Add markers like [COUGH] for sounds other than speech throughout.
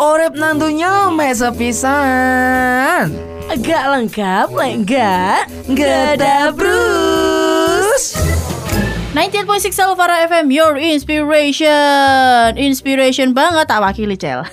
Orep nantunya mes sepisan. Agak lengkap, enggak? Gak ada Bruce. 98.6 Alvara FM Your Inspiration Inspiration banget tak wakili Cel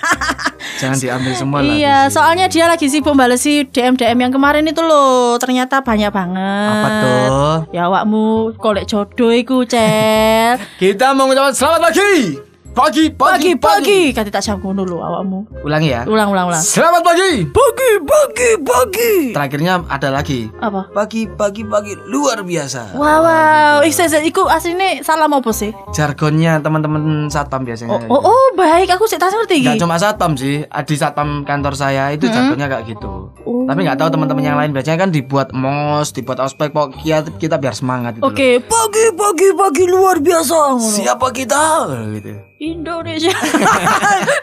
[LAUGHS] Jangan diambil semua lah. Iya soalnya dia lagi sibuk balesi DM-DM yang kemarin itu loh Ternyata banyak banget Apa tuh? Ya awakmu kolek jodoh iku Cel [LAUGHS] Kita mau mengucapkan selamat pagi. Pagi, pagi, Pagi-pagi Kati tak ngono lho awakmu Ulangi ya. Ulang ulang ulang Selamat pagi. Pagi pagi pagi Terakhirnya ada lagi. Apa? Pagi, pagi, pagi luar biasa. Wow wow Ih saya iku aslinya salam apa sih? Jargonnya teman-teman satpam biasanya. Oh, oh, oh baik aku sih tak ngerti Gak cuma satpam sih, di satpam kantor saya itu jargonnya kayak gitu. Oh. Tapi nggak tahu teman-teman yang lain biasanya kan dibuat mos, dibuat ospek, pokok kita, biar semangat itu. Oke, pagi pagi pagi luar biasa. Siapa kita? Gitu. Indonesia.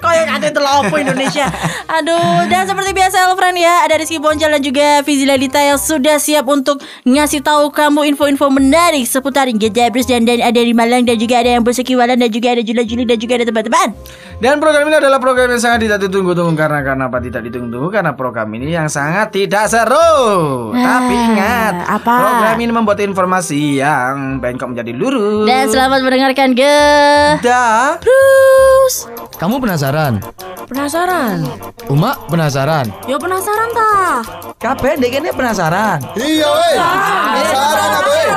Kayak kata telopo Indonesia. Aduh, dan seperti biasa friend ya, ada Rizky Bonjol dan juga Fizi Ladita yang sudah siap untuk ngasih tahu kamu info-info menarik seputar Gejabrus dan dan ada di Malang dan juga ada yang bersekiwalan dan juga ada Jula Juli dan juga ada teman-teman. Dan program ini adalah program yang sangat tidak ditunggu-tunggu karena karena apa tidak ditunggu-tunggu karena program ini yang sangat tidak seru. Tapi ingat, apa? program ini membuat informasi yang bengkok menjadi lurus. Dan selamat mendengarkan ge. Da. Terus Kamu penasaran? penasaran? Uma penasaran? Yo penasaran ta? Kabeh dek ini penasaran. Iya, weh. Penasaran apa, weh?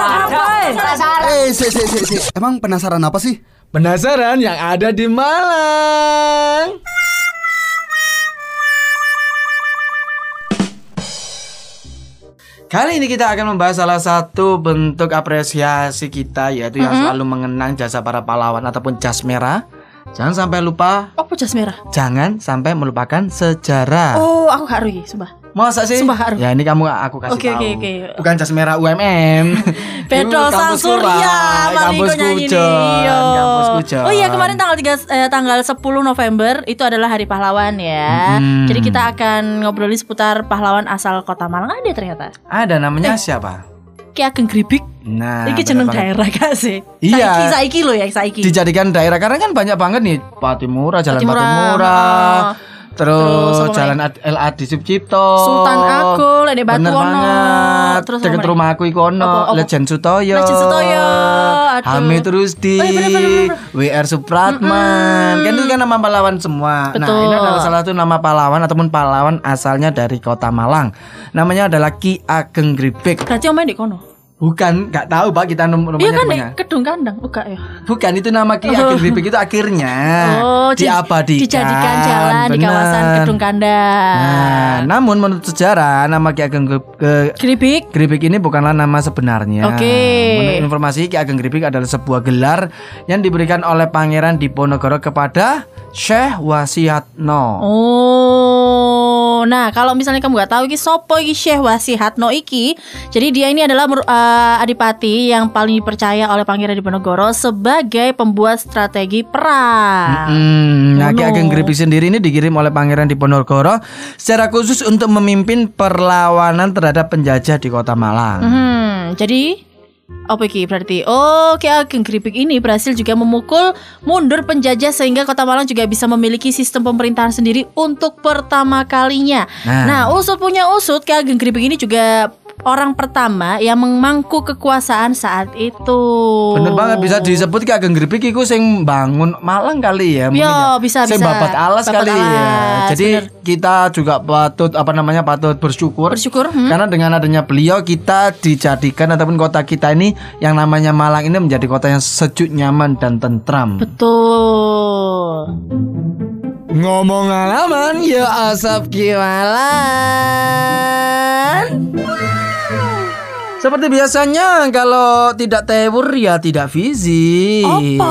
Eh, si, si, si, si. Emang penasaran apa sih? Penasaran yang ada di Malang? Kali ini kita akan membahas salah satu bentuk apresiasi kita yaitu yang selalu mengenang jasa para pahlawan ataupun jas merah. Jangan sampai lupa, Oh, jas merah. jangan sampai melupakan sejarah. Oh, aku gak rugi, sumpah. Masa sih? Sumpah, Haru. Ya ini kamu aku kasih Oke, tahu. oke, oke. Bukan jas merah UMM. [LAUGHS] Pedro Itu Sang Surya kampus nyanyi Kujon, kampus Kujon. Oh iya kemarin tanggal 3 eh, tanggal 10 November itu adalah Hari Pahlawan ya. Hmm. Jadi kita akan ngobrolin seputar pahlawan asal Kota Malang ada ternyata. Ada namanya Eh. siapa? Ki Ageng Gribik. Nah, Iki bener jeneng banget. daerah gak sih? Iya. Saiki saiki lo ya saiki. dijadikan daerah karena kan banyak banget nih Patimura, Jalan Patimura, Patimura, Terus terus, Jalan Adi Sucipto, Sultan Agung, Lede Batu Bener ono. banget. Terus Deket apa? rumah aku iku ono? Legend Sutoyo, Legend Sutoyo. Hamid Rusdi, Oh, iya, bener, bener, bener. WR Supratman, kan itu kan nama pahlawan semua. Nah Betul. ini adalah salah satu nama pahlawan ataupun pahlawan asalnya dari kota Malang. Namanya adalah Ki Ageng Gripik. Berarti omae di kono. Bukan, nggak tahu pak kita nom- Iya namanya kan di di mana. Kedung Kandang, buka ya. Bukan itu nama Ki Ageng Gripik itu akhirnya Oh, di- diabadikan. dijadikan jalan di Bener. kawasan Kedung Kandang. Nah, namun menurut sejarah nama Ki Ageng ke Gribik Gripik ini bukanlah nama sebenarnya. Oke. Menurut informasi Ki Ageng Gripik adalah sebuah gelar yang diberikan oleh Pangeran Diponegoro kepada Syekh Wasiatno. Oh, nah kalau misalnya kamu nggak tahu iki sopo iki Syekh Wasihatno iki, jadi dia ini adalah eh, adipati yang paling dipercaya oleh Pangeran Diponegoro sebagai pembuat strategi perang. Hmm, nah, Ki. Ageng Gripik sendiri ini dikirim oleh Pangeran Diponegoro secara khusus untuk memimpin perlawanan terhadap penjajah di Kota Malang. Hmm, jadi apa iki berarti? Oh, Ki Ageng Gripik ini berhasil juga memukul mundur penjajah sehingga Kota Malang juga bisa memiliki sistem pemerintahan sendiri untuk pertama kalinya. Nah. Nah, usut punya usut Ki Ageng Gripik ini juga orang pertama yang memangku kekuasaan saat itu. Bener banget bisa disebut Ki Ageng Gripik iku sing bangun Malang kali ya. Yo, ya. bisa, Sing bisa. babat alas Babat kali ya. alas, Jadi bener. kita juga patut apa namanya patut bersyukur. Bersyukur, hmm. Karena dengan adanya beliau kita dijadikan ataupun kota kita ini yang namanya Malang ini menjadi kota yang sejuk, nyaman dan tentram. Betul. Ngomong alaman ya asap kiwalan. Seperti biasanya kalau tidak tewur ya tidak visi. Apa?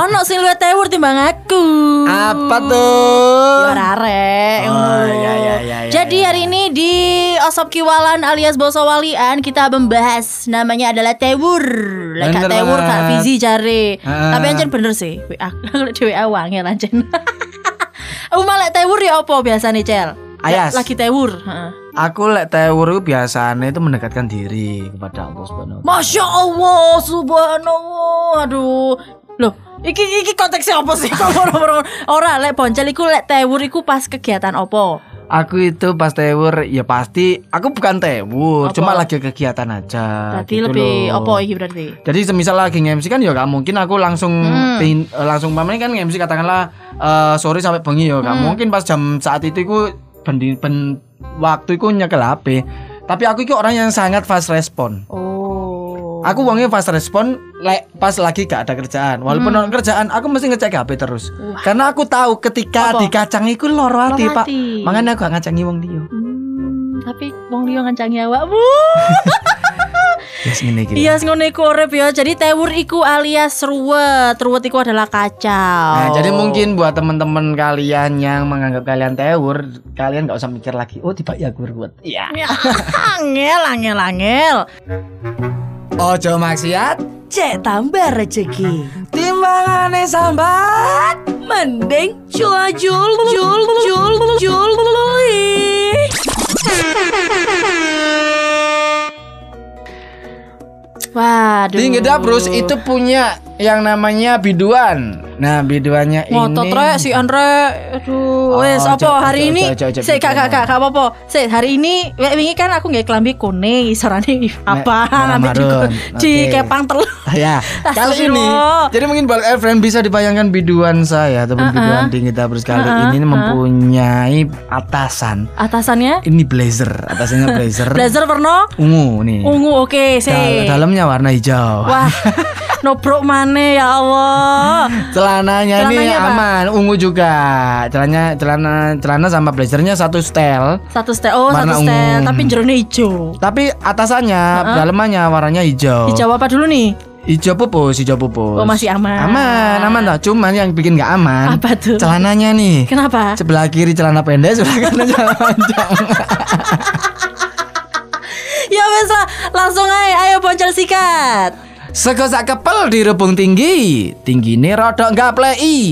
[LAUGHS] Ono siluet tewur timbang aku. Apa tuh? Ya Oh, ya, ya, ya, ya, Jadi hari ini di Osop Kiwalan alias Boso Walian kita membahas namanya adalah Tewur. Lek gak Bener Tewur gak Fizi cari. Ah. Tapi anjen bener sih. WA di WA wangel anjen. [LAUGHS] Uma lek Tewur ya apa biasanya Cel? Ayas. Lagi Tewur. heeh. Aku lek tewur itu biasanya itu mendekatkan diri kepada Allah Subhanahu. Masya Allah Subhanallah Aduh Loh, iki iki konteksnya apa sih? [LAUGHS] Ora lek boncel iku lek tewur iku pas kegiatan opo? Aku itu pas tewur ya pasti aku bukan tewur, Apa? cuma lagi kegiatan aja. Berarti gitu lebih loh. opo iki berarti? Jadi semisal lagi nge-MC kan ya gak mungkin aku langsung Hmm. pin- eh, langsung pamane kan nge-MC katakanlah eh, sore sampai bengi ya gak Hmm. mungkin pas jam saat itu iku bendi ben waktu iku nyekel HP. Tapi aku itu orang yang sangat fast respon. Oh. Aku wongnya fast respon le- pas lagi gak ada kerjaan. Walaupun Hmm. kerjaan, aku mesti ngecek HP terus. Karena aku tahu ketika Apa? dikacang iku loro ati, Loro Pak. Makanya aku gak ngacangi wong liya. Hmm, tapi wong liya ngancangi awakmu. [LAUGHS] Ya ngene iki. Iku urip ya. Jadi tewur iku alias ruwet. Ruwet iku adalah kacau. Nah, jadi mungkin buat teman-teman kalian yang menganggap kalian tewur, kalian nggak usah mikir lagi. Oh, tiba ya gue ruwet. Iya. Ya, angel, angel, angel. Ojo maksiat, Cek tambah rezeki. Timbangane sambat. Mending jul jul jul jul jul Waduh. Di Gedabrus itu punya yang namanya biduan. Nah, biduannya ini Ngotot rek si Andre. Aduh, Oh, wes apa hari ini? Sik kak kak kak apa-apa. Sik hari ini wek wingi kan aku nggak kelambi kuning, isarane apa nanti di di kepang telur. ya, [LAUGHS] kali ini. Jadi mungkin buat friend bisa dibayangkan biduan saya ataupun biduan di Gedabrus kali ini mempunyai atasan. Atasannya Ini blazer, atasannya blazer. [LAUGHS] blazer warna ungu nih. ungu oke sih. dalamnya warna hijau. Wah, [LAUGHS] nobrok mana ya Allah. Celananya, ini apa? aman, ungu juga. Celananya celana celana sama blazernya satu style. Satu stel, oh Warna satu stel, ungu. tapi jerone hijau. Tapi atasannya, dalamannya warnanya hijau. Hijau apa dulu nih? Hijau pupus, hijau pupus. Oh, masih aman. Aman, aman toh. Cuman yang bikin nggak aman. Apa tuh? Celananya nih. Kenapa? Sebelah kiri celana pendek, sebelah kanan celana panjang. [LAUGHS] Ya wes lah, langsung aja, ayo boncel sikat. Sekosak kepel dirubung tinggi, tinggi ini rodok nggak plei.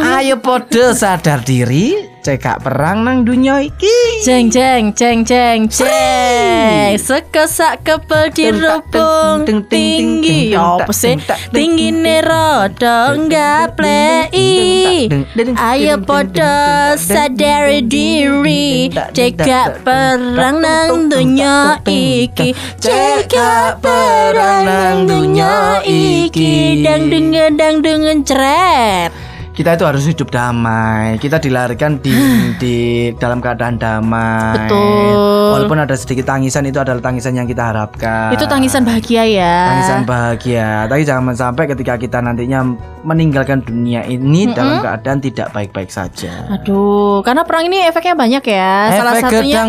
Ayo podo sadar diri, cekak perang nang dunia iki. Jeng jeng jeng jeng jeng Sekesak kepel dirubung tinggi Apa sih? Tinggi nerodo enggak plei Ayo podo sadari diri Cekak perang nang dunia iki Cekak perang nang dunia iki Dang dengan dang dengan ceret Kita itu harus hidup damai. Kita dilahirkan di [SIGHS] di dalam keadaan damai. Betul. Walaupun ada sedikit tangisan itu adalah tangisan yang kita harapkan. Itu tangisan bahagia ya Tangisan bahagia. Tapi jangan sampai ketika kita nantinya meninggalkan dunia ini dalam keadaan tidak baik-baik saja. Aduh, karena perang ini efeknya banyak ya. Salah Efek satunya gedang.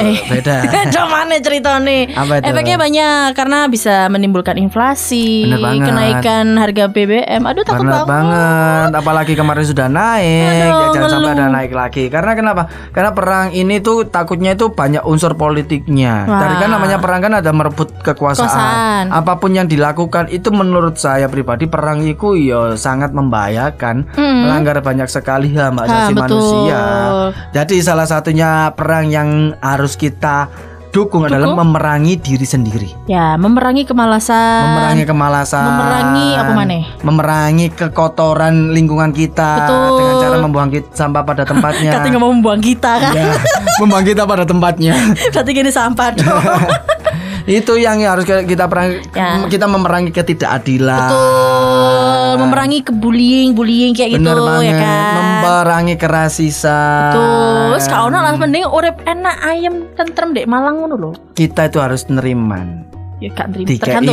Eh. [LAUGHS] Beda. [LAUGHS] Mana cerita nih? Apa itu? Efeknya banyak karena bisa menimbulkan inflasi, kenaikan harga BBM. Aduh takut banget. banget, apalagi kemarin sudah naik, Aduh, ya jangan sampai ngeluh. ada naik lagi. Karena kenapa? Karena perang ini tuh takutnya itu banyak unsur politiknya. Wah. Dari kan namanya perang kan ada merebut kekuasaan. Kekuasaan. Apa pun yang dilakukan itu menurut saya pribadi perang itu ya sangat membahayakan, Mm-mm. melanggar banyak sekali hak Ha, asasi betul. manusia. Jadi salah satunya perang yang harus kita dukung, adalah memerangi diri sendiri. Ya, memerangi kemalasan. memerangi kemalasan, memerangi apa maneh? memerangi kekotoran lingkungan kita Betul. dengan cara membuang sampah pada [LAUGHS] tempatnya. Katanya mau membuang kita kan. Ya, membuang kita pada tempatnya. [LAUGHS] Berarti gini sampah dong. [LAUGHS] Itu yang harus kita perang, Ya. kita memerangi ketidakadilan. Betul, memerangi kebullying, bullying kayak gitu Bener banget, ya kan. memerangi kerasisan. Terus kalau lah mending urip enak ayam tentrem dek Malang ngono lho. Kita itu harus neriman. Ya gak nerima. Yo Tergantung.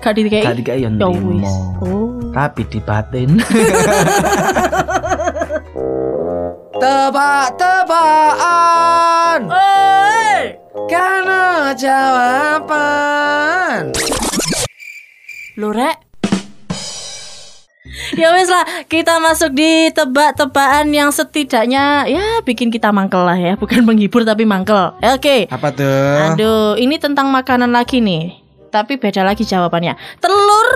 Gak dikai. gak yo Ya. Oh. Tapi di batin. [LAUGHS] Tebak-tebakan Jawaban Lu rek Ya wes lah, kita masuk di tebak-tebakan yang setidaknya ya bikin kita mangkel lah ya, bukan menghibur tapi mangkel. Oke. Apa tuh? Aduh, ini tentang makanan lagi nih. Tapi beda lagi jawabannya. Telur,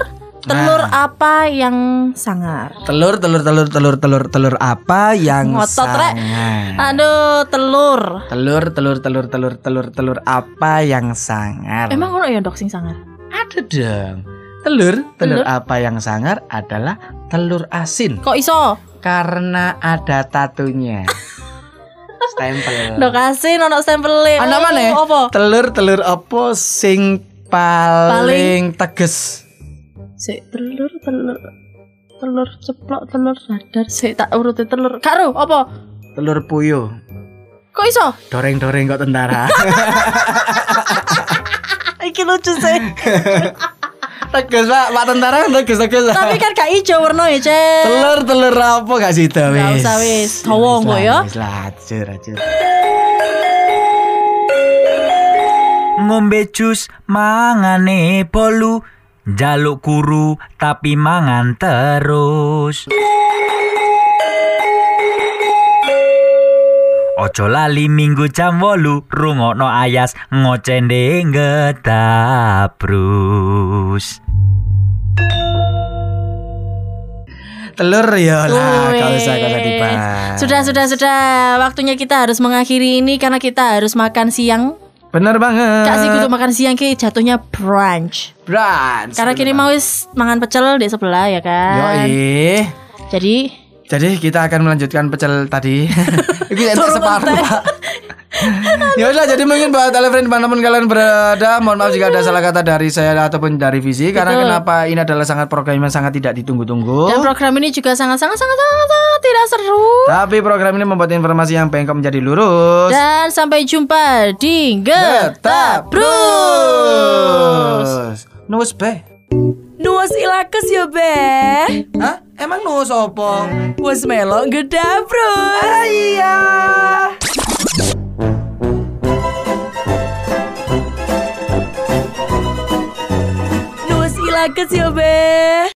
telur apa yang sangar? Telur, telur, telur, telur, telur, telur apa yang Ngotot, sangar? Aduh, telur. Telur, telur, telur, telur, telur, telur apa yang sangar? Emang ono ya dok sing sangar? ada dong. Telur, telur Telur. apa yang sangar adalah telur asin Kok iso? karena ada tatunya. [LAUGHS] Stempel. Ndok asin ono stempele. Ana Oh, mana? Apa? Telur telur apa sing paling teges? Sik telur telur telur ceplok telur radar sik tak uruti telur. Karo apa? Telur puyuh. Kok iso? Doreng-doreng kok tentara. [LAUGHS] Iki lucu sih. [LAUGHS] teges Pak, Pak tentara teges teges. Tapi kan gak ijo warna ya, Cek. telur telur apa gak sih itu Gak usah, wis. Dawa engko ya. Wis acur. ngombe jus mangane bolu jaluk kuru tapi mangan terus Ojo lali minggu jam wolu rungokno ayas ngocende ngetabrus Telur ya lah, kalau usah kalau dibahas. Sudah, sudah, sudah. Waktunya kita harus mengakhiri ini karena kita harus makan siang. Bener banget. Kak sih kudu makan siang ki jatuhnya brunch. Brunch. Karena kini mau wis mangan pecel di sebelah ya kan. Yoi. Jadi Jadi kita akan melanjutkan pecel tadi. [LAUGHS] Turun separuh. [LAUGHS] ya udah jadi mungkin buat telefon di mana pun kalian berada mohon maaf jika ada salah kata dari saya ataupun dari visi karena Betul. kenapa ini adalah sangat program yang sangat tidak ditunggu-tunggu dan program ini juga sangat sangat sangat sangat, sangat tidak seru. tapi program ini membuat informasi yang bengkok menjadi lurus Dan sampai jumpa di Getap Bruce. Nus be Nuwas ilakes ya beh Hah? Emang nus opo? Wes melok gedabrus Ah, iya Nuwas ilakes ya beh